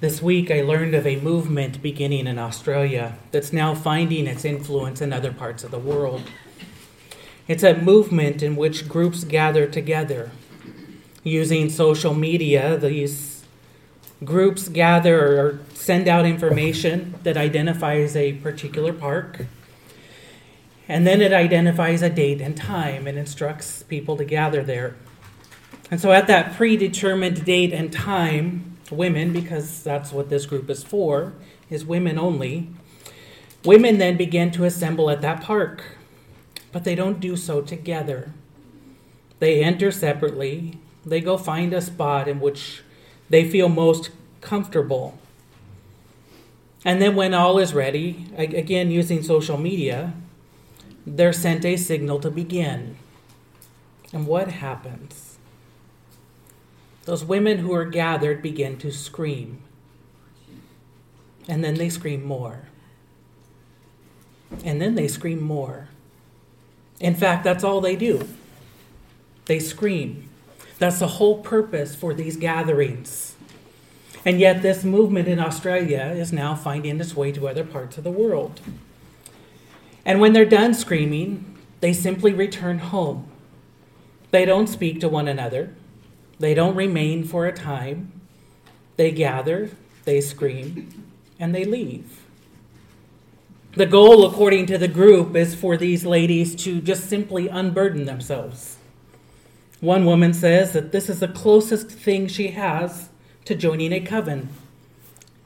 This week, I learned of a movement beginning in Australia that's now finding its influence in other parts of the world. It's a movement in which groups gather together. Using social media, these groups gather or send out information that identifies a particular park. And then it identifies a date and time and instructs people to gather there. And so at that predetermined date and time, women, because that's what this group is for, is women only, women then begin to assemble at that park but they don't do so together. They enter separately. They go find a spot in which they feel most comfortable. And then, when all is ready, again using social media, they're sent a signal to begin. And what happens? Those women who are gathered begin to scream. And then they scream more. And then they scream more. In fact, that's all they do. They scream. That's the whole purpose for these gatherings. And yet, this movement in Australia is now finding its way to other parts of the world. And when they're done screaming, they simply return home. They don't speak to one another, they don't remain for a time. They gather, they scream, and they leave. The goal, according to the group, is for these ladies to just simply unburden themselves. One woman says that this is the closest thing she has to joining a coven.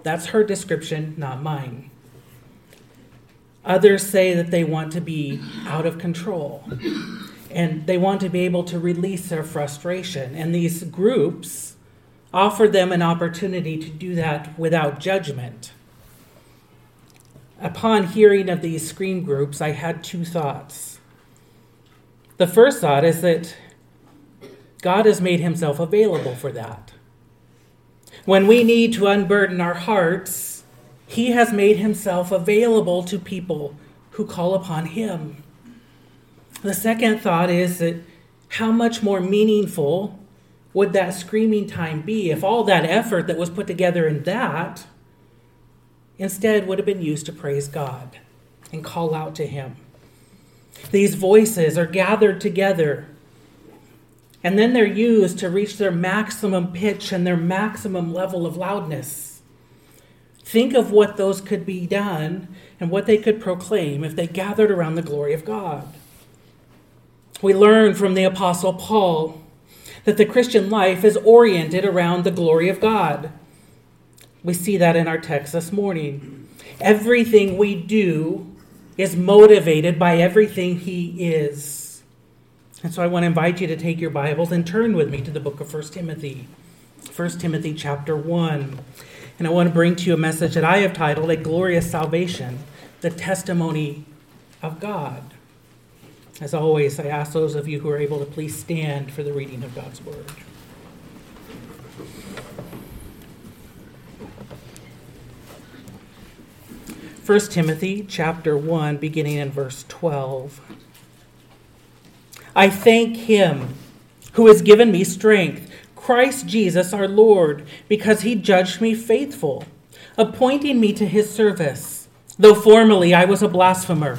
That's her description, not mine. Others say that they want to be out of control and they want to be able to release their frustration. And these groups offer them an opportunity to do that without judgment upon hearing of these scream groups, I had two thoughts. The first thought is that God has made himself available for that. When we need to unburden our hearts, he has made himself available to people who call upon him. The second thought is that how much more meaningful would that screaming time be if all that effort that was put together in that instead would have been used to praise God and call out to Him. These voices are gathered together and then they're used to reach their maximum pitch and their maximum level of loudness. Think of what those could be done and what they could proclaim if they gathered around the glory of God. We learn from the Apostle Paul that the Christian life is oriented around the glory of God. We see that in our text this morning. Everything we do is motivated by everything He is. And so I want to invite you to take your Bibles and turn with me to the book of 1 Timothy. 1 Timothy chapter 1. And I want to bring to you a message that I have titled A Glorious Salvation, the Testimony of God. As always, I ask those of you who are able to please stand for the reading of God's Word. 1 Timothy chapter 1 beginning in verse 12. I thank him who has given me strength, Christ Jesus our Lord, because he judged me faithful, appointing me to his service, though formerly I was a blasphemer,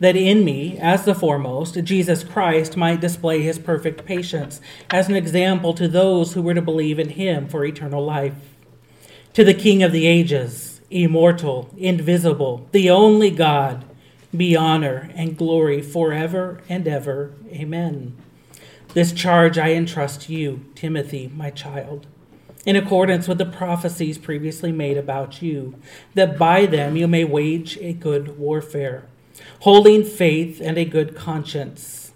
that in me, as the foremost, Jesus Christ might display his perfect patience as an example to those who were to believe in him for eternal life. To the King of the ages, immortal, invisible, the only God, be honor and glory forever and ever. Amen. This charge I entrust you, Timothy, my child, in accordance with the prophecies previously made about you, that by them you may wage a good warfare, holding faith and a good conscience.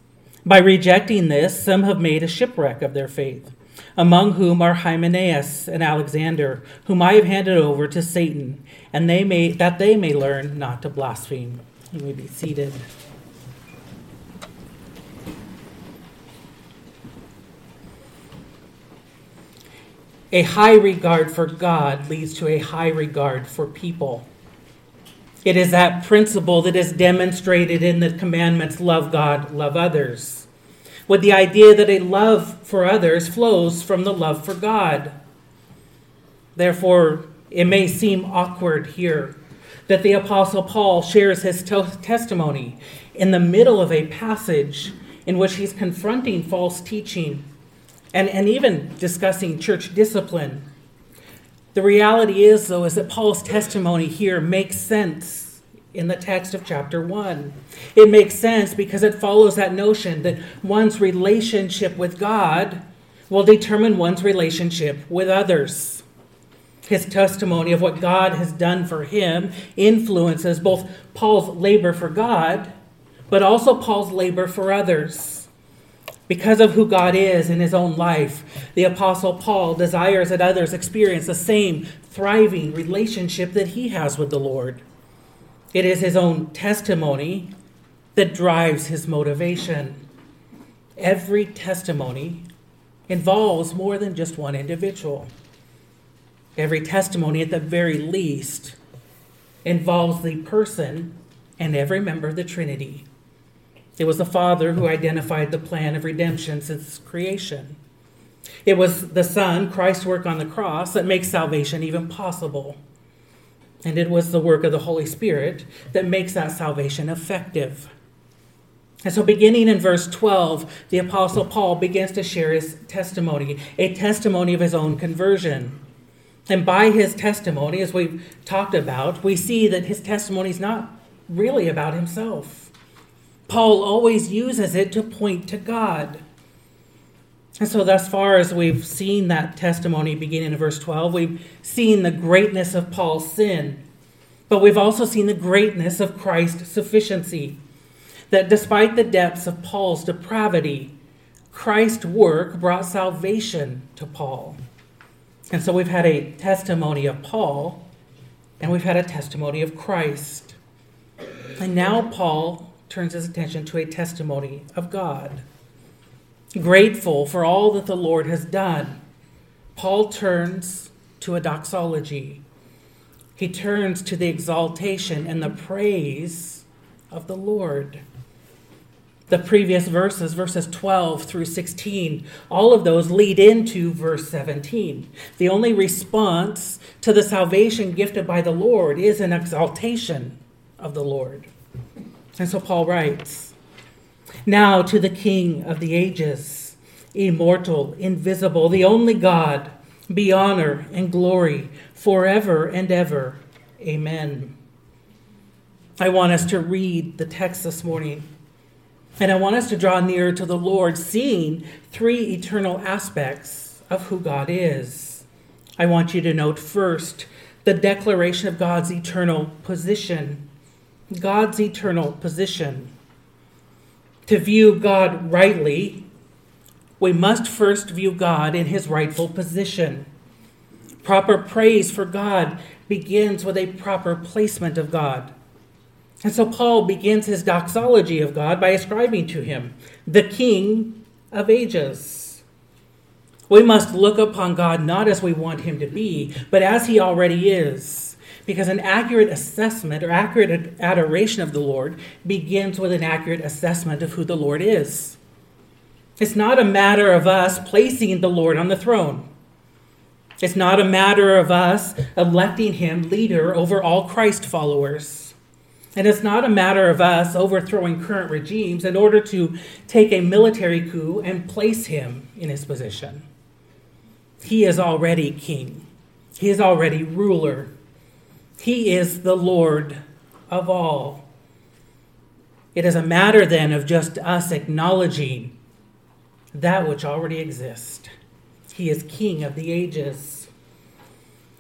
By rejecting this, some have made a shipwreck of their faith, among whom are Hymenaeus and Alexander, whom I have handed over to Satan, and they may that they may learn not to blaspheme. You may be seated. A high regard for God leads to a high regard for people. It is that principle that is demonstrated in the commandments love God, love others, with the idea that a love for others flows from the love for God. Therefore, it may seem awkward here that the Apostle Paul shares his testimony in the middle of a passage in which he's confronting false teaching and, and even discussing church discipline. The reality is, though, is that Paul's testimony here makes sense in the text of chapter 1. It makes sense because it follows that notion that one's relationship with God will determine one's relationship with others. His testimony of what God has done for him influences both Paul's labor for God, but also Paul's labor for others. Because of who God is in his own life, the Apostle Paul desires that others experience the same thriving relationship that he has with the Lord. It is his own testimony that drives his motivation. Every testimony involves more than just one individual. Every testimony, at the very least, involves the person and every member of the Trinity. It was the Father who identified the plan of redemption since creation. It was the Son, Christ's work on the cross, that makes salvation even possible. And it was the work of the Holy Spirit that makes that salvation effective. And so, beginning in verse 12, the Apostle Paul begins to share his testimony, a testimony of his own conversion. And by his testimony, as we've talked about, we see that his testimony is not really about himself. Paul always uses it to point to God. And so, thus far as we've seen that testimony beginning in verse 12, we've seen the greatness of Paul's sin, but we've also seen the greatness of Christ's sufficiency. That despite the depths of Paul's depravity, Christ's work brought salvation to Paul. And so we've had a testimony of Paul, and we've had a testimony of Christ. And now Paul turns his attention to a testimony of God. Grateful for all that the Lord has done, Paul turns to a doxology. He turns to the exaltation and the praise of the Lord the previous verses, verses 12 through 16, all of those lead into verse 17. The only response to the salvation gifted by the Lord is an exaltation of the Lord. And so Paul writes Now to the King of the ages, immortal, invisible, the only God, be honor and glory forever and ever. Amen. I want us to read the text this morning and I want us to draw near to the Lord, seeing three eternal aspects of who God is. I want you to note first the declaration of God's eternal position. God's eternal position. To view God rightly, we must first view God in his rightful position. Proper praise for God begins with a proper placement of God. And so Paul begins his doxology of God by ascribing to him the King of ages. We must look upon God not as we want him to be, but as he already is. Because an accurate assessment or accurate adoration of the Lord begins with an accurate assessment of who the Lord is. It's not a matter of us placing the Lord on the throne. It's not a matter of us electing him leader over all Christ followers. And it's not a matter of us overthrowing current regimes in order to take a military coup and place him in his position. He is already king, he is already ruler, he is the Lord of all. It is a matter then of just us acknowledging that which already exists. He is king of the ages.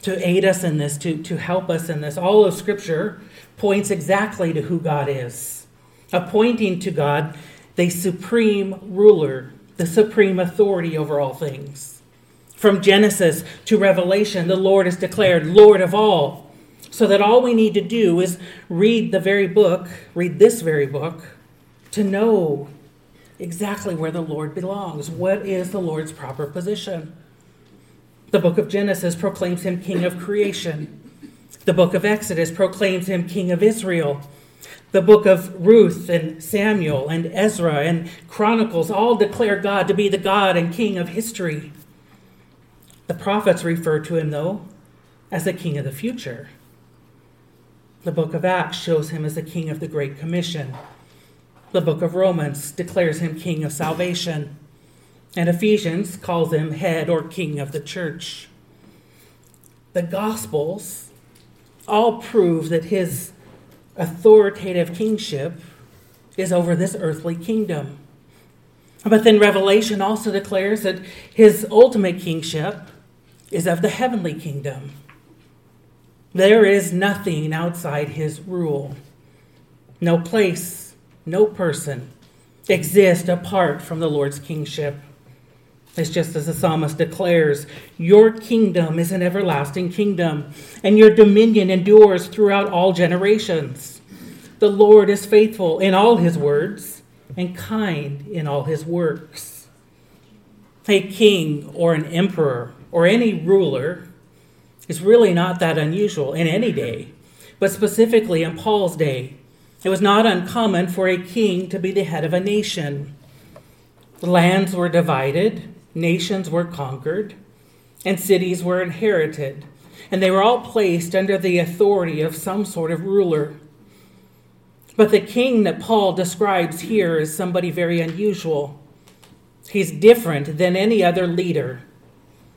To aid us in this, to, to help us in this, all of Scripture points exactly to who God is, appointing to God the supreme ruler, the supreme authority over all things. From Genesis to Revelation, the Lord is declared Lord of all, So that all we need to do is read the very book, read this very book, to know exactly where the Lord belongs. What is the Lord's proper position? The book of Genesis proclaims him king of creation. The book of Exodus proclaims him king of Israel. The book of Ruth and Samuel and Ezra and Chronicles all declare God to be the God and king of history. The prophets refer to him, though, as the king of the future. The book of Acts shows him as the king of the Great Commission. The book of Romans declares him king of salvation. And Ephesians calls him head or king of the church. The Gospels all prove that his authoritative kingship is over this earthly kingdom. But then Revelation also declares that his ultimate kingship is of the heavenly kingdom. There is nothing outside his rule. No place, no person exists apart from the Lord's kingship. It's just as the psalmist declares Your kingdom is an everlasting kingdom, and your dominion endures throughout all generations. The Lord is faithful in all his words and kind in all his works. A king or an emperor or any ruler is really not that unusual in any day, but specifically in Paul's day. It was not uncommon for a king to be the head of a nation. Lands were divided, nations were conquered, and cities were inherited, and they were all placed under the authority of some sort of ruler. But the king that Paul describes here is somebody very unusual. He's different than any other leader.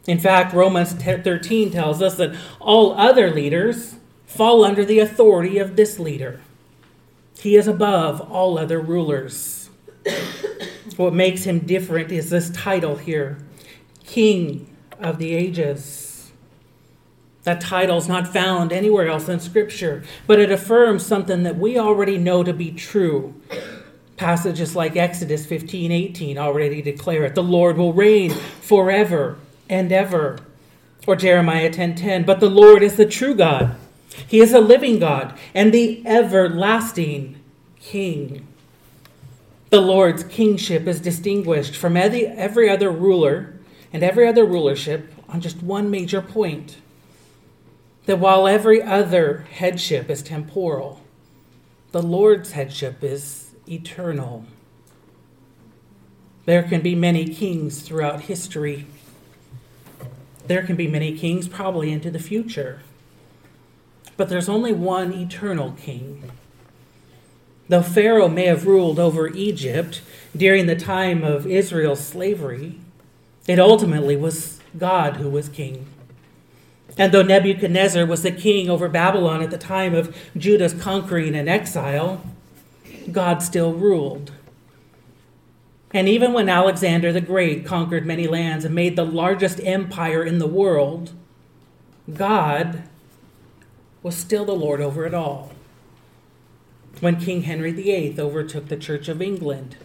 In fact, Romans 13 tells us that all other leaders fall under the authority of this leader. He is above all other rulers. what makes him different is this title here King of the Ages. That title is not found anywhere else in Scripture, but it affirms something that we already know to be true. Passages like Exodus 15 18 already declare it. The Lord will reign forever and ever. Or Jeremiah 10:10, 10, 10, but the Lord is the true God. He is a living God and the everlasting king. The Lord's kingship is distinguished from every, every other ruler and every other rulership on just one major point. That while every other headship is temporal, the Lord's headship is eternal. There can be many kings throughout history there can be many kings, probably into the future. But there's only one eternal king. Though Pharaoh may have ruled over Egypt during the time of Israel's slavery, it ultimately was God who was king. And though Nebuchadnezzar was the king over Babylon at the time of Judah's conquering and exile, God still ruled. And even when Alexander the Great conquered many lands and made the largest empire in the world, God was still the Lord over it all. When King Henry VIII overtook the Church of England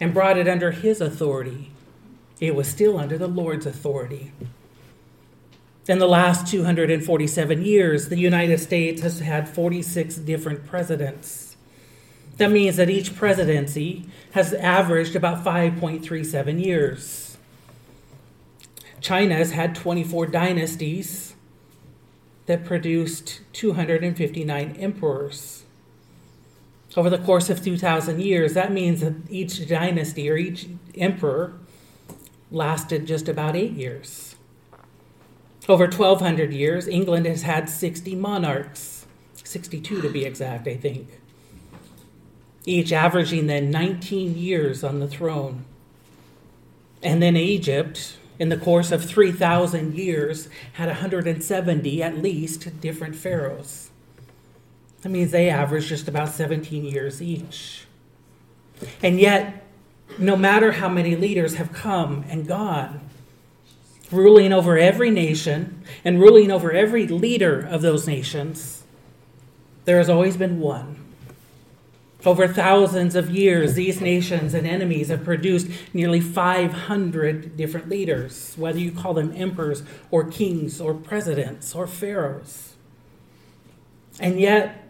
and brought it under his authority, it was still under the Lord's authority. In the last 247 years, the United States has had 46 different presidents. That means that each presidency has averaged about 5.37 years. China has had 24 dynasties that produced 259 emperors. Over the course of 2,000 years, that means that each dynasty or each emperor lasted just about eight years. Over 1,200 years, England has had 60 monarchs, 62 to be exact, I think each averaging then 19 years on the throne. And then Egypt, in the course of 3,000 years, had 170 at least different pharaohs. That means they averaged just about 17 years each. And yet, no matter how many leaders have come and gone, ruling over every nation and ruling over every leader of those nations, there has always been one over thousands of years, these nations and enemies have produced nearly 500 different leaders, whether you call them emperors or kings or presidents or pharaohs. And yet,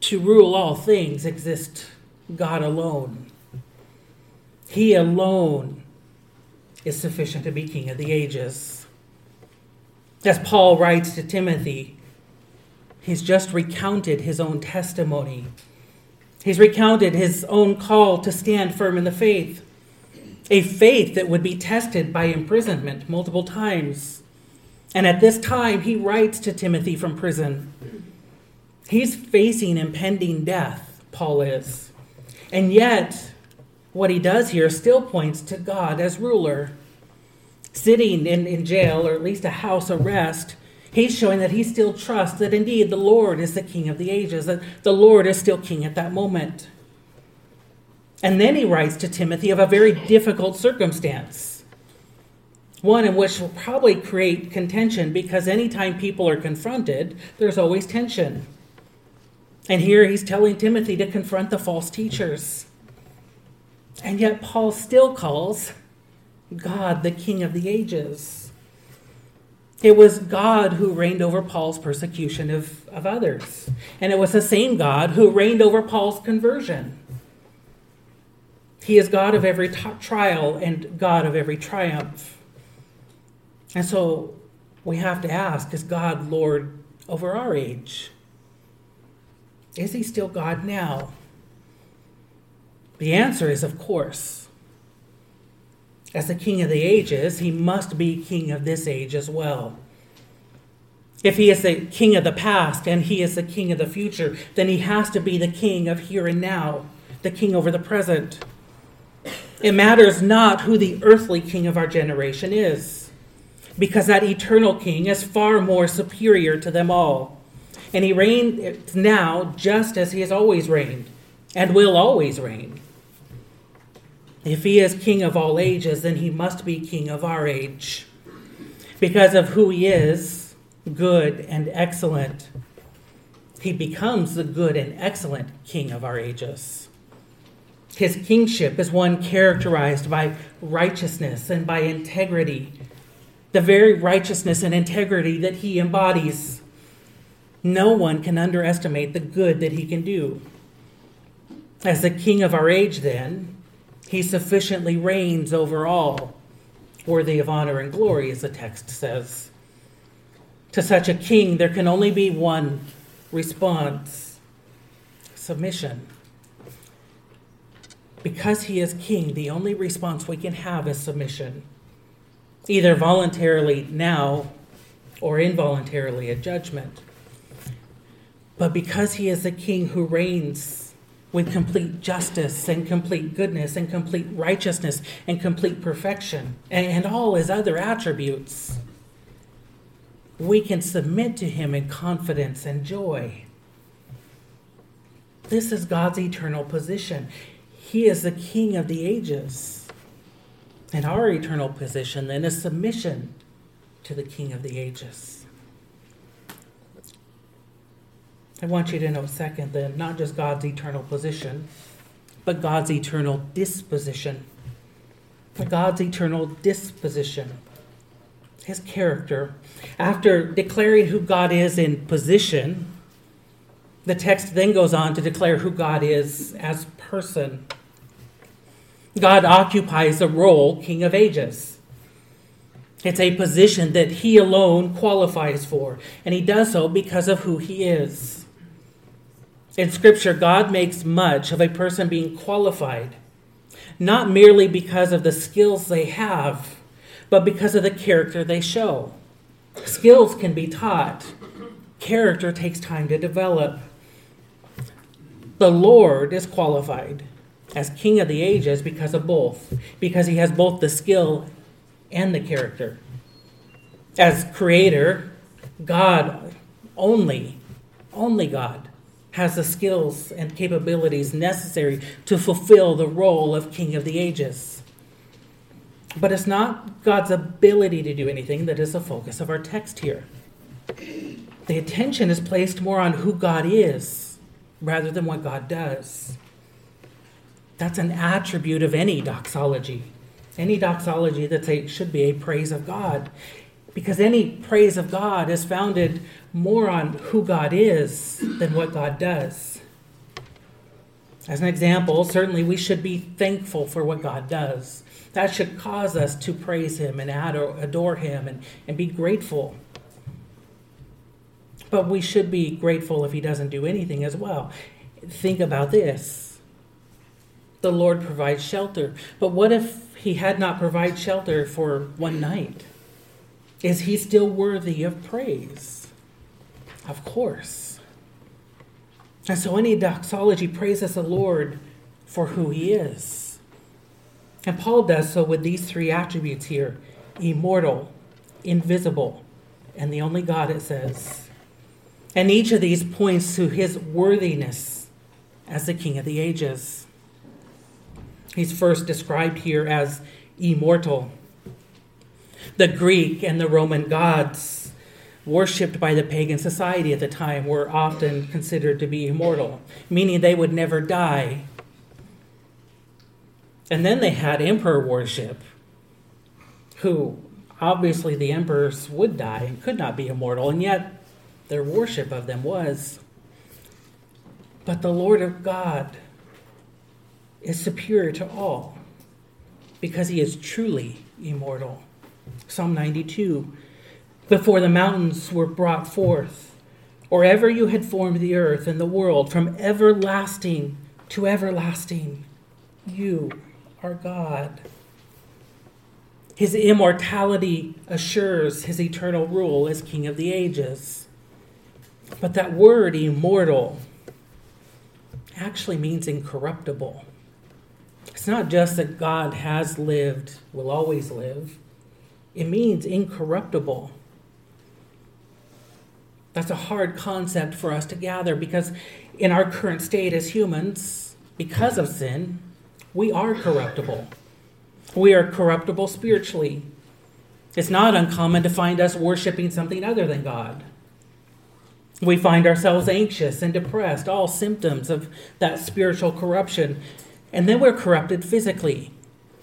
to rule all things exists God alone. He alone is sufficient to be King of the ages. As Paul writes to Timothy, he's just recounted his own testimony. He's recounted his own call to stand firm in the faith, a faith that would be tested by imprisonment multiple times. And at this time, he writes to Timothy from prison. He's facing impending death, Paul is. And yet, what he does here still points to God as ruler. Sitting in, in jail, or at least a house arrest, he's showing that he still trusts that indeed the Lord is the King of the ages, that the Lord is still King at that moment. And then he writes to Timothy of a very difficult circumstance, one in which will probably create contention because anytime people are confronted, there's always tension. And here he's telling Timothy to confront the false teachers. And yet, Paul still calls God the King of the ages. It was God who reigned over Paul's persecution of, of others. And it was the same God who reigned over Paul's conversion. He is God of every t- trial and God of every triumph. And so we have to ask is God Lord over our age? Is he still God now? The answer is, of course. As the king of the ages, he must be king of this age as well. If he is the king of the past and he is the king of the future, then he has to be the king of here and now, the king over the present. It matters not who the earthly king of our generation is, because that eternal king is far more superior to them all. And he reigns now just as he has always reigned and will always reign. If he is king of all ages, then he must be king of our age. Because of who he is, good and excellent, he becomes the good and excellent king of our ages. His kingship is one characterized by righteousness and by integrity, the very righteousness and integrity that he embodies. No one can underestimate the good that he can do. As the king of our age, then, he sufficiently reigns over all, worthy of honor and glory, as the text says. To such a king, there can only be one response submission. Because he is king, the only response we can have is submission, either voluntarily now or involuntarily at judgment. But because he is the king who reigns with complete justice and complete goodness and complete righteousness and complete perfection and, all his other attributes, we can submit to him in confidence and joy. This is God's eternal position. He is the king of the ages. And our eternal position then is submission to the king of the ages. I want you to know, second, then, not just God's eternal position, but God's eternal disposition. God's eternal disposition, his character. After declaring who God is in position, the text then goes on to declare who God is as person. God occupies the role King of Ages. It's a position that he alone qualifies for, and he does so because of who he is. In Scripture, God makes much of a person being qualified, not merely because of the skills they have, but because of the character they show. Skills can be taught, character takes time to develop. The Lord is qualified as King of the ages because of both, because he has both the skill and the character. As Creator, God only, only God has the skills and capabilities necessary to fulfill the role of King of the Ages. But it's not God's ability to do anything that is the focus of our text here. The attention is placed more on who God is rather than what God does. That's an attribute of any doxology. Any doxology that should be a praise of God. Because any praise of God is founded more on who God is than what God does. As an example, certainly we should be thankful for what God does. That should cause us to praise Him and adore Him and, and be grateful. But we should be grateful if He doesn't do anything as well. Think about this the Lord provides shelter. But what if He had not provided shelter for one night? Is He still worthy of praise? Of course. And so any doxology praises the Lord for who he is. And Paul does so with these three attributes here immortal, invisible, and the only God, it says. And each of these points to his worthiness as the King of the ages. He's first described here as immortal. The Greek and the Roman gods worshipped by the pagan society at the time were often considered to be immortal, meaning they would never die. And then they had emperor worship, who obviously the emperors would die and could not be immortal, and yet their worship of them was. But the Lord of God is superior to all because he is truly immortal. Psalm 92 before the mountains were brought forth, or ever you had formed the earth and the world from everlasting to everlasting. You are God. His immortality assures his eternal rule as King of the ages. But that word, immortal, actually means incorruptible. It's not just that God has lived, will always live, it means incorruptible. That's a hard concept for us to gather because in our current state as humans, because of sin, we are corruptible. We are corruptible spiritually. It's not uncommon to find us worshiping something other than God. We find ourselves anxious and depressed, all symptoms of that spiritual corruption. And then we're corrupted physically.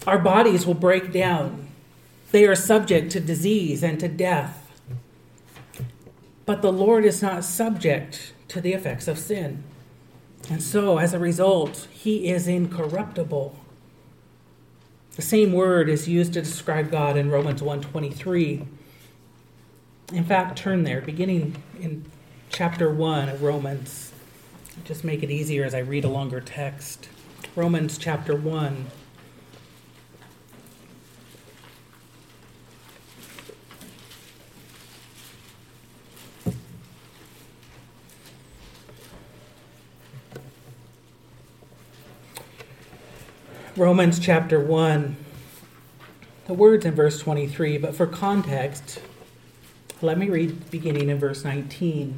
Our bodies will break down. They are subject to disease and to death. But the Lord is not subject to the effects of sin. And so, as a result, he is incorruptible. The same word is used to describe God in Romans 1:23. In fact, turn there, beginning in chapter 1 of Romans. Just make it easier as I read a longer text. Romans chapter 1. Romans chapter 1, the words in verse 23, but for context, let me read beginning in verse 19.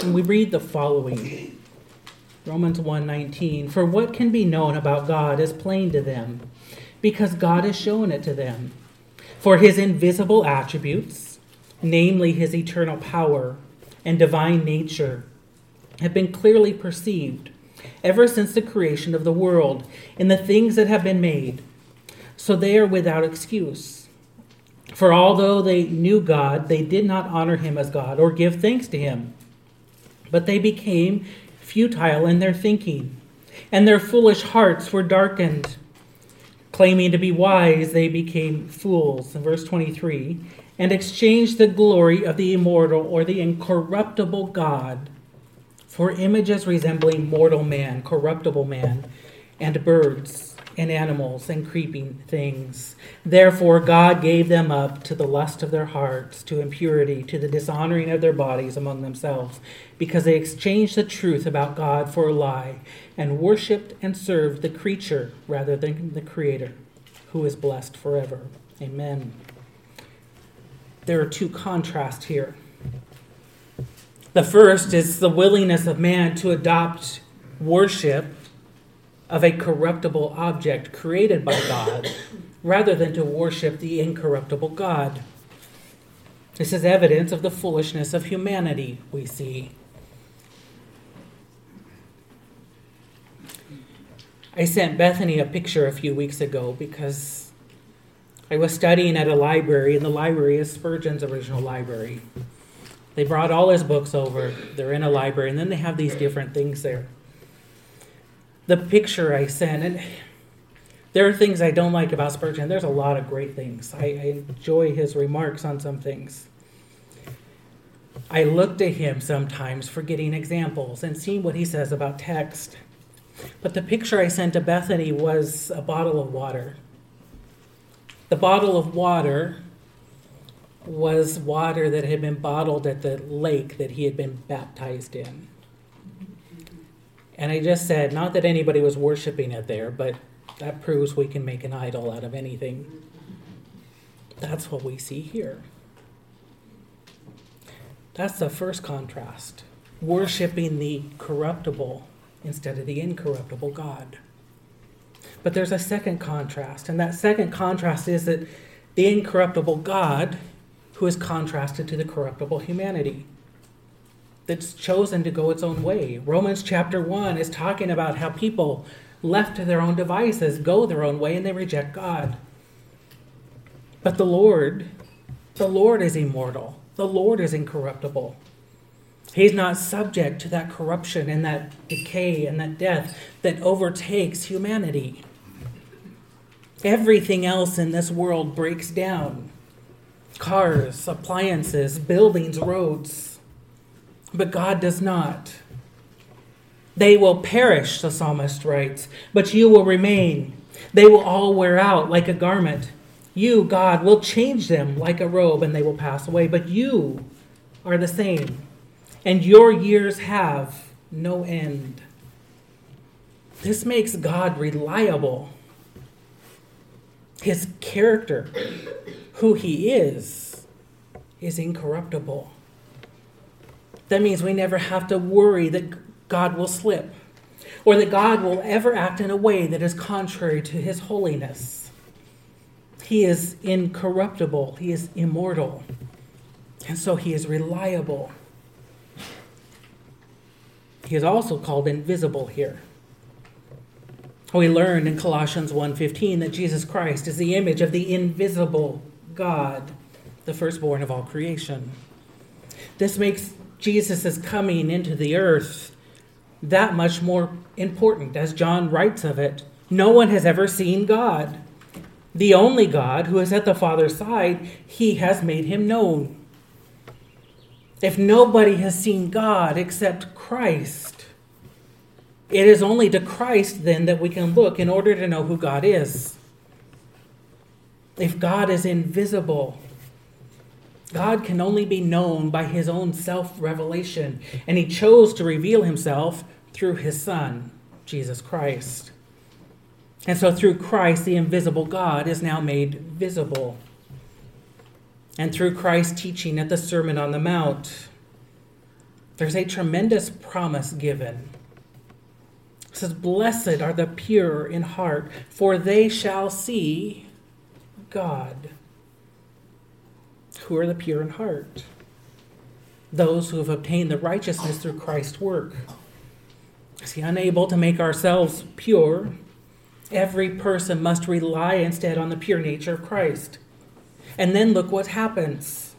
And we read the following. Romans 1:19 For what can be known about God is plain to them because God has shown it to them for his invisible attributes namely his eternal power and divine nature have been clearly perceived ever since the creation of the world in the things that have been made. So they are without excuse. For although they knew God, they did not honor him as God or give thanks to him. But they became futile in their thinking, and their foolish hearts were darkened. Claiming to be wise, they became fools. In verse 23, and exchanged the glory of the immortal or the incorruptible God for images resembling mortal man, corruptible man, and birds, and animals, and creeping things. Therefore, God gave them up to the lust of their hearts, to impurity, to the dishonoring of their bodies among themselves, because they exchanged the truth about God for a lie, and worshipped and served the creature rather than the Creator, who is blessed forever. Amen. There are two contrasts here. The first is the willingness of man to adopt worship of a corruptible object created by God rather than to worship the incorruptible God. This is evidence of the foolishness of humanity, we see. I sent Bethany a picture a few weeks ago because I was studying at a library, and the library is Spurgeon's original library. They brought all his books over, they're in a library, and then they have these different things there. The picture I sent, and there are things I don't like about Spurgeon. There's a lot of great things. I, I enjoy his remarks on some things. I look to him sometimes for getting examples and seeing what he says about text. But the picture I sent to Bethany was a bottle of water. The bottle of water was water that had been bottled at the lake that he had been baptized in. And I just said, not that anybody was worshiping it there, but that proves we can make an idol out of anything. That's what we see here. That's the first contrast worshiping the corruptible instead of the incorruptible God. But there's a second contrast, and that second contrast is that the incorruptible God, who is contrasted to the corruptible humanity, that's chosen to go its own way. Romans chapter 1 is talking about how people left to their own devices go their own way and they reject God. But the Lord, the Lord is immortal. The Lord is incorruptible. He's not subject to that corruption and that decay and that death that overtakes humanity. Everything else in this world breaks down cars, appliances, buildings, roads. But God does not. They will perish, the psalmist writes, but you will remain. They will all wear out like a garment. You, God, will change them like a robe, and they will pass away. But you are the same, and your years have no end. This makes God reliable. His character, who he is, is incorruptible. That means we never have to worry that God will slip or that God will ever act in a way that is contrary to his holiness. He is incorruptible, he is immortal, and so he is reliable. He is also called invisible here. We learn in Colossians 1:15 that Jesus Christ is the image of the invisible God, the firstborn of all creation. This makes Jesus' coming into the earth that much more important as John writes of it. No one has ever seen God the only God who is at the Father's side, he has made him known. If nobody has seen God except Christ, it is only to Christ then that we can look in order to know who God is. If God is invisible, God can only be known by his own self revelation, and he chose to reveal himself through his Son, Jesus Christ. And so through Christ, the invisible God is now made visible. And through Christ's teaching at the Sermon on the Mount, there's a tremendous promise given. It says, Blessed are the pure in heart, for they shall see God. Who are the pure in heart? Those who have obtained the righteousness through Christ's work. Is he unable to make ourselves pure? Every person must rely instead on the pure nature of Christ. And then look what happens.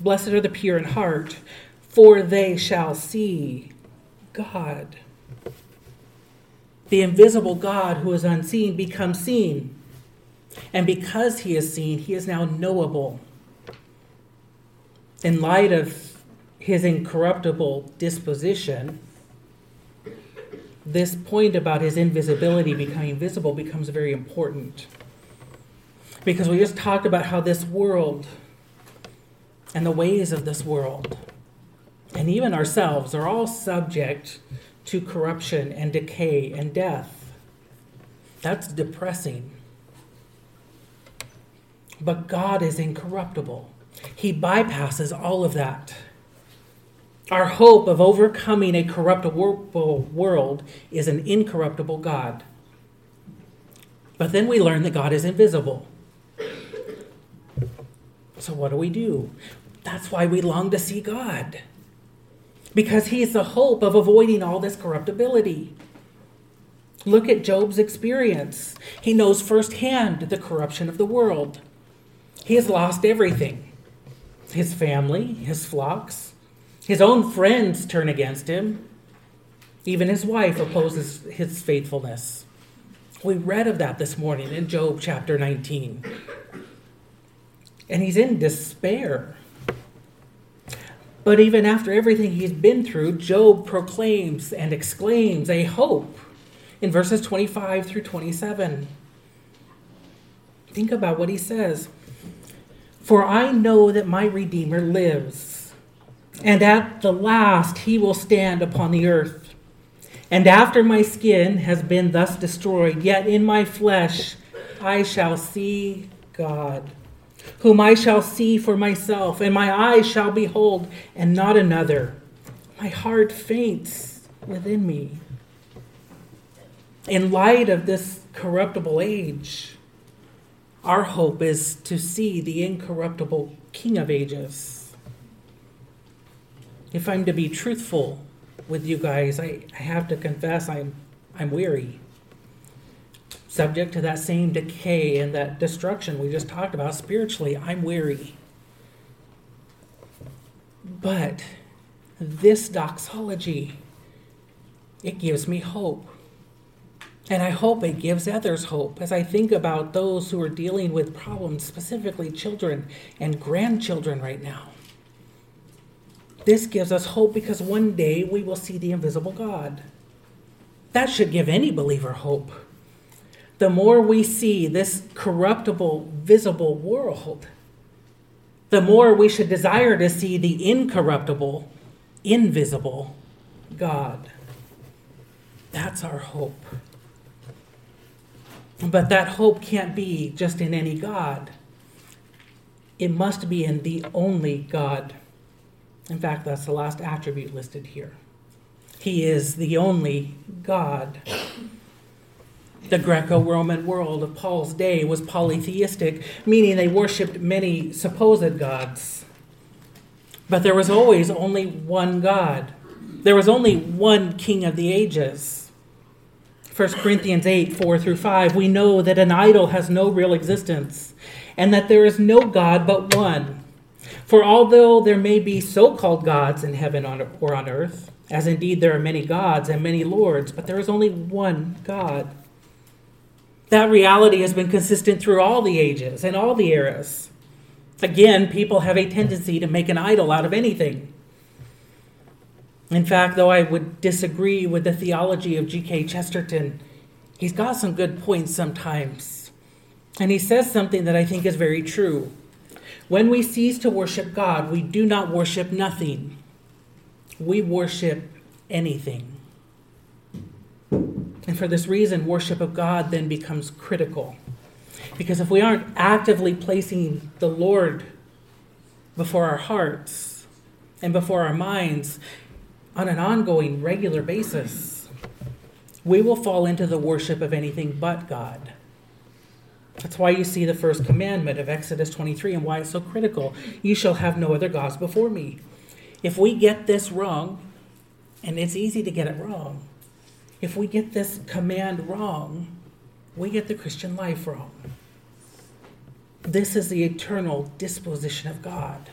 Blessed are the pure in heart, for they shall see God. The invisible God who is unseen becomes seen. And because he is seen, he is now knowable. In light of his incorruptible disposition, this point about his invisibility becoming visible becomes very important. Because we just talked about how this world and the ways of this world, and even ourselves, are all subject to corruption and decay and death. That's depressing. But God is incorruptible, He bypasses all of that. Our hope of overcoming a corruptible world is an incorruptible God. But then we learn that God is invisible. So, what do we do? That's why we long to see God. Because He is the hope of avoiding all this corruptibility. Look at Job's experience. He knows firsthand the corruption of the world. He has lost everything his family, his flocks, his own friends turn against him. Even his wife opposes his faithfulness. We read of that this morning in Job chapter 19. And he's in despair. But even after everything he's been through, Job proclaims and exclaims a hope in verses 25 through 27. Think about what he says. For I know that my Redeemer lives, and at the last he will stand upon the earth. And after my skin has been thus destroyed, yet in my flesh I shall see God whom I shall see for myself, and my eyes shall behold, and not another. My heart faints within me. In light of this corruptible age, our hope is to see the incorruptible King of ages. If I'm to be truthful with you guys, I, I have to confess I'm, I'm weary subject to that same decay and that destruction we just talked about spiritually. I'm weary. But this doxology, it gives me hope. And I hope it gives others hope as I think about those who are dealing with problems, specifically children and grandchildren right now. This gives us hope because one day we will see the invisible God. That should give any believer hope the more we see this corruptible, visible world, the more we should desire to see the incorruptible, invisible God. That's our hope. But that hope can't be just in any God. It must be in the only God. In fact, that's the last attribute listed here. He is the only God. The Greco Roman world of Paul's day was polytheistic, meaning they worshiped many supposed gods. But there was always only one God. There was only one King of the ages. 1 Corinthians 8 4 through 5, we know that an idol has no real existence, and that there is no God but one. For although there may be so called gods in heaven or on earth, as indeed there are many gods and many lords, but there is only one God. That reality has been consistent through all the ages and all the eras. Again, people have a tendency to make an idol out of anything. In fact, though I would disagree with the theology of G.K. Chesterton, he's got some good points sometimes. And he says something that I think is very true. When we cease to worship God, we do not worship nothing, we worship anything. And for this reason, worship of God then becomes critical. Because if we aren't actively placing the Lord before our hearts and before our minds on an ongoing, regular basis, we will fall into the worship of anything but God. That's why you see the first commandment of Exodus 23 and why it's so critical. You shall have no other gods before me. If we get this wrong, and it's easy to get it wrong, if we get this command wrong, we get the Christian life wrong. This is the eternal disposition of God,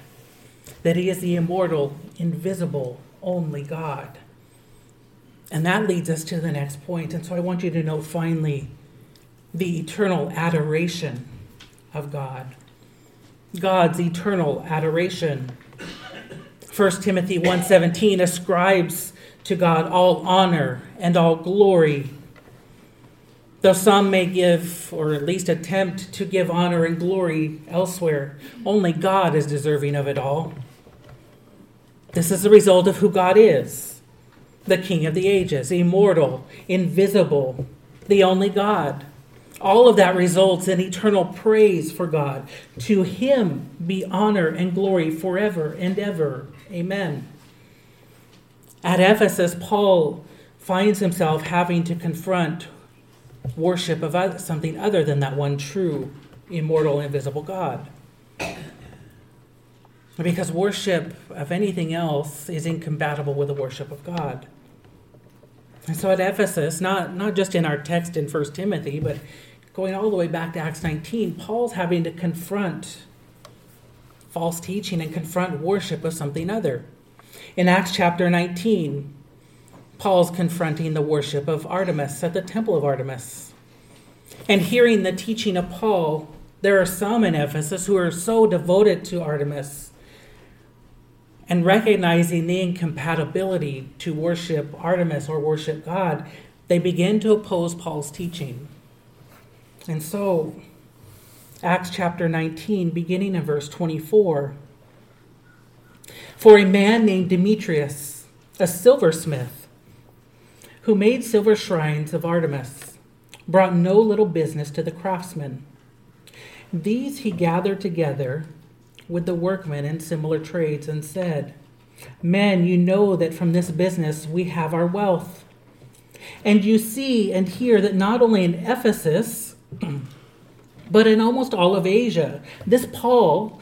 that He is the immortal, invisible, only God. And that leads us to the next point. And so I want you to know finally the eternal adoration of God. God's eternal adoration. 1 Timothy 1:17 ascribes to God all honor and all glory. Though some may give, or at least attempt to give honor and glory elsewhere, only God is deserving of it all. This is the result of who God is the King of the ages, immortal, invisible, the only God. All of that results in eternal praise for God. To him be honor and glory forever and ever. Amen. At Ephesus, Paul finds himself having to confront worship of something other than that one true, immortal, invisible God. Because worship of anything else is incompatible with the worship of God. And so at Ephesus, not, not just in our text in 1 Timothy, but going all the way back to Acts 19, Paul's having to confront false teaching and confront worship of something other. In Acts chapter 19, Paul's confronting the worship of Artemis at the temple of Artemis. And hearing the teaching of Paul, there are some in Ephesus who are so devoted to Artemis and recognizing the incompatibility to worship Artemis or worship God, they begin to oppose Paul's teaching. And so, Acts chapter 19, beginning in verse 24. For a man named Demetrius, a silversmith, who made silver shrines of Artemis, brought no little business to the craftsmen. These he gathered together with the workmen in similar trades and said, Men, you know that from this business we have our wealth. And you see and hear that not only in Ephesus, but in almost all of Asia, this Paul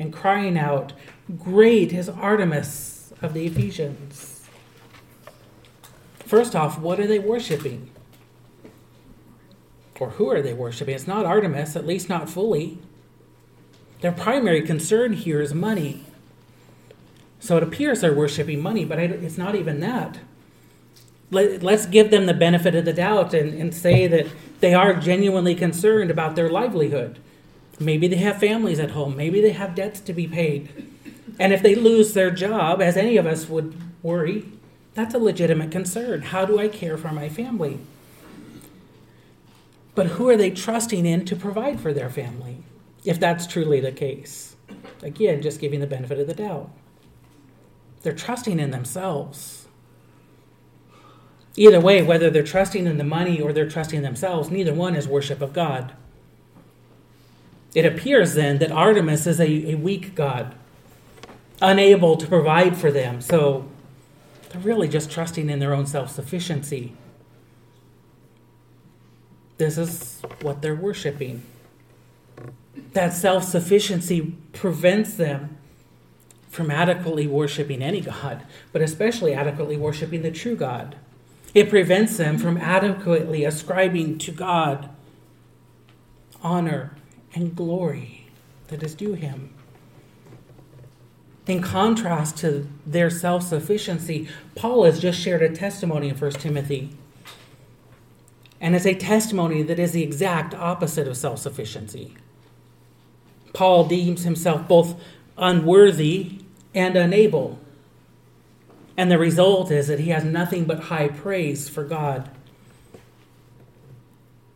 and crying out, Great is Artemis of the Ephesians. First off, what are they worshiping? Or who are they worshiping? It's not Artemis, at least not fully. Their primary concern here is money. So it appears they're worshiping money, but it's not even that. Let, us give them the benefit of the doubt and, and say that they are genuinely concerned about their livelihood. Maybe they have families at home, maybe they have debts to be paid. And if they lose their job, as any of us would worry, that's a legitimate concern. How do I care for my family? But who are they trusting in to provide for their family, if that's truly the case? Again, just giving the benefit of the doubt. They're trusting in themselves. Either way, whether they're trusting in the money or they're trusting in themselves, neither one is worship of God. It appears then that Artemis is a, a weak god, unable to provide for them. So they're really just trusting in their own self sufficiency this is what they're worshiping. That self sufficiency prevents them from adequately worshiping any God, but especially adequately worshiping the true God. It prevents them from adequately ascribing to God honor and glory that is due him. In contrast to their self sufficiency, Paul has just shared a testimony in 1 Timothy and it's a testimony that is the exact opposite of self sufficiency. Paul deems himself both unworthy and unable. And the result is that he has nothing but high praise for God.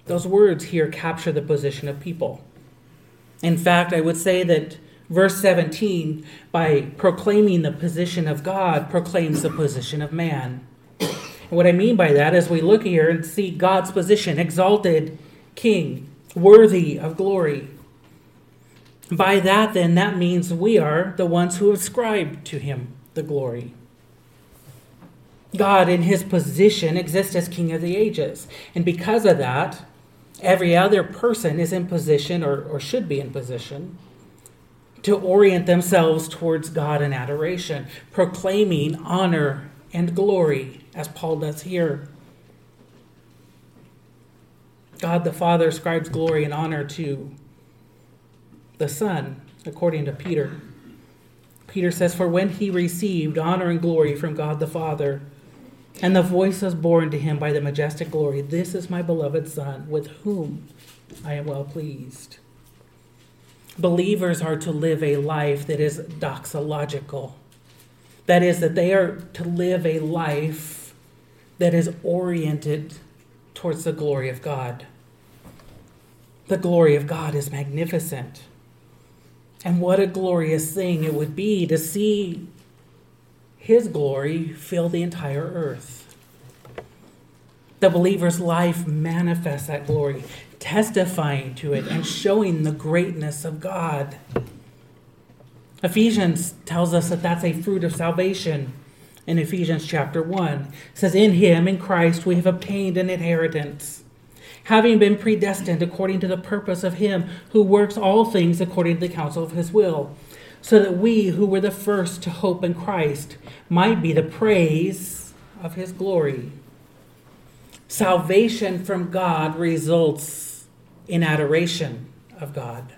Those words here capture the position of people. In fact, I would say that verse 17, by proclaiming the position of God, proclaims the position of man. What I mean by that is we look here and see God's position, exalted king, worthy of glory. By that, then, that means we are the ones who ascribe to him the glory. God, in his position, exists as king of the ages. And because of that, every other person is in position, or, or should be in position, to orient themselves towards God in adoration, proclaiming honor and glory as Paul does here. God the Father ascribes glory and honor to the Son, according to Peter. Peter says, For when he received honor and glory from God the Father, and the voice was borne to him by the majestic glory, This is my beloved Son, with whom I am well pleased. Believers are to live a life that is doxological. That is, that they are to live a life that is oriented towards the glory of God. The glory of God is magnificent. And what a glorious thing it would be to see His glory fill the entire earth. The believer's life manifests that glory, testifying to it and showing the greatness of God. Ephesians tells us that that's a fruit of salvation in Ephesians chapter 1. It says, In him, in Christ, we have obtained an inheritance, having been predestined according to the purpose of him who works all things according to the counsel of his will, so that we who were the first to hope in Christ might be the praise of his glory. Salvation from God results in adoration of God.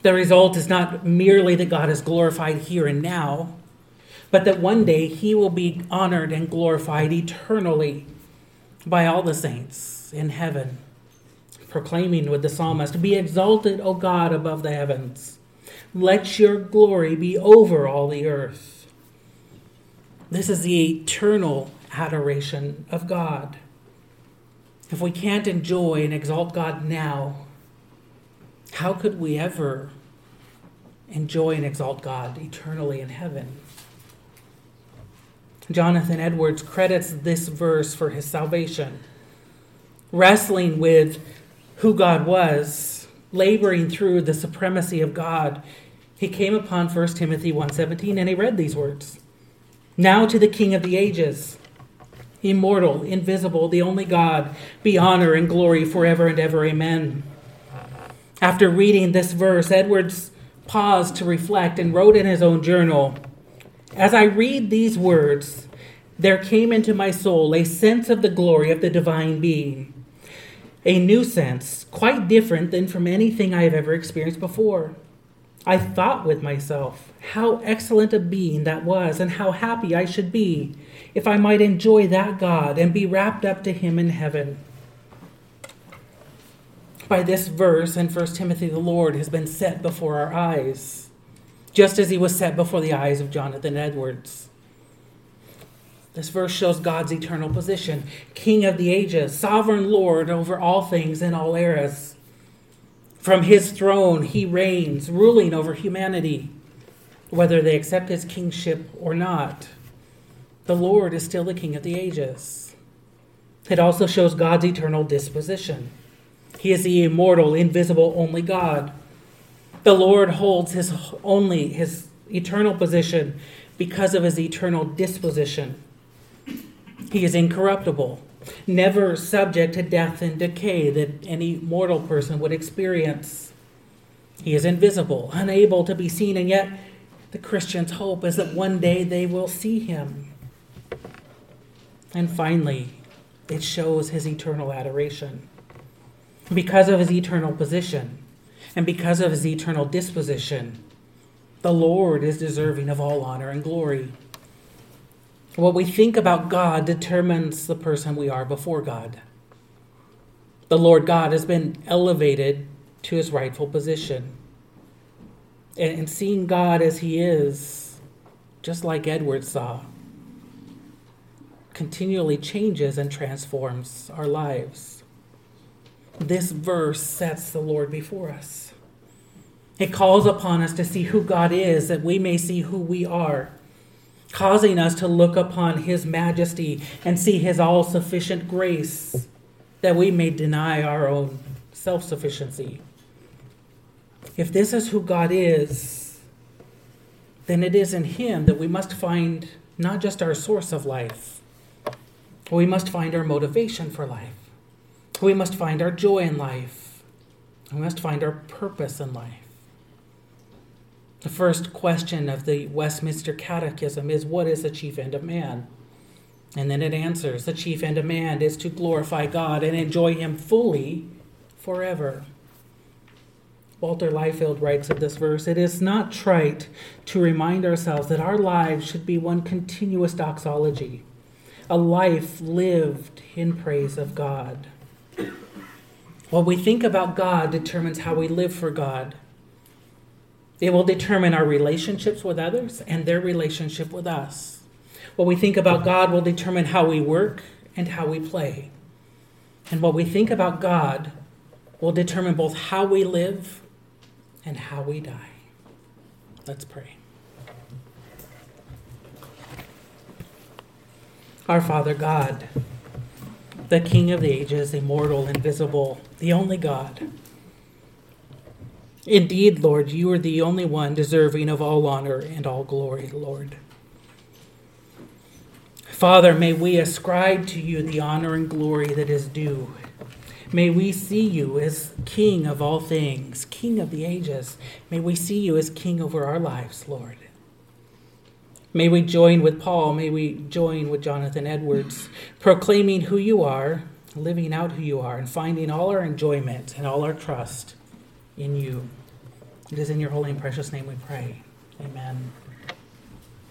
The result is not merely that God is glorified here and now, but that one day he will be honored and glorified eternally by all the saints in heaven, proclaiming with the psalmist, Be exalted, O God, above the heavens. Let your glory be over all the earth. This is the eternal adoration of God. If we can't enjoy and exalt God now, how could we ever enjoy and exalt God eternally in heaven? Jonathan Edwards credits this verse for his salvation. Wrestling with who God was, laboring through the supremacy of God, he came upon 1 Timothy 1:17 and he read these words. Now to the king of the ages, immortal, invisible, the only God, be honor and glory forever and ever. Amen. After reading this verse, Edwards paused to reflect and wrote in his own journal As I read these words, there came into my soul a sense of the glory of the divine being. A new sense, quite different than from anything I have ever experienced before. I thought with myself how excellent a being that was, and how happy I should be if I might enjoy that God and be wrapped up to Him in heaven by this verse in 1 Timothy, the Lord has been set before our eyes, just as he was set before the eyes of Jonathan Edwards. This verse shows God's eternal position King of the ages, sovereign Lord over all things in all eras. From his throne, he reigns, ruling over humanity, whether they accept his kingship or not. The Lord is still the King of the ages. It also shows God's eternal disposition. He is the immortal, invisible, only God. The Lord holds his only his eternal position because of his eternal disposition. He is incorruptible, never subject to death and decay that any mortal person would experience. He is invisible, unable to be seen, and yet the Christian's hope is that one day they will see him. And finally, it shows his eternal adoration because of his eternal position and because of his eternal disposition, the Lord is deserving of all honor and glory. What we think about God determines the person we are before God. The Lord God has been elevated to his rightful position. And seeing God as he is, just like Edward saw, continually changes and transforms our lives this verse sets the Lord before us. It calls upon us to see who God is, that we may see who we are, causing us to look upon His majesty and see His all sufficient grace, that we may deny our own self sufficiency. If this is who God is, then it is in Him that we must find not just our source of life, we must find our motivation for life. We must find our joy in life. We must find our purpose in life. The first question of the Westminster Catechism is What is the chief end of man? And then it answers The chief end of man is to glorify God and enjoy Him fully forever. Walter Liefeld writes of this verse It is not trite to remind ourselves that our lives should be one continuous doxology, a life lived in praise of God. What we think about God determines how we live for God. It will determine our relationships with others and their relationship with us. What we think about God will determine how we work and how we play. And what we think about God will determine both how we live and how we die. Let's pray. Our Father God, the King of the ages, immortal, invisible, the only God. Indeed, Lord, you are the only one deserving of all honor and all glory, Lord. Father, may we ascribe to you the honor and glory that is due. May we see you as King of all things, King of the ages. May we see you as King over our lives, Lord. May we join with Paul, may we join with Jonathan Edwards, proclaiming who you are, living out who you are, and finding all our enjoyment and all our trust in you. It is in your holy and precious name we pray. Amen.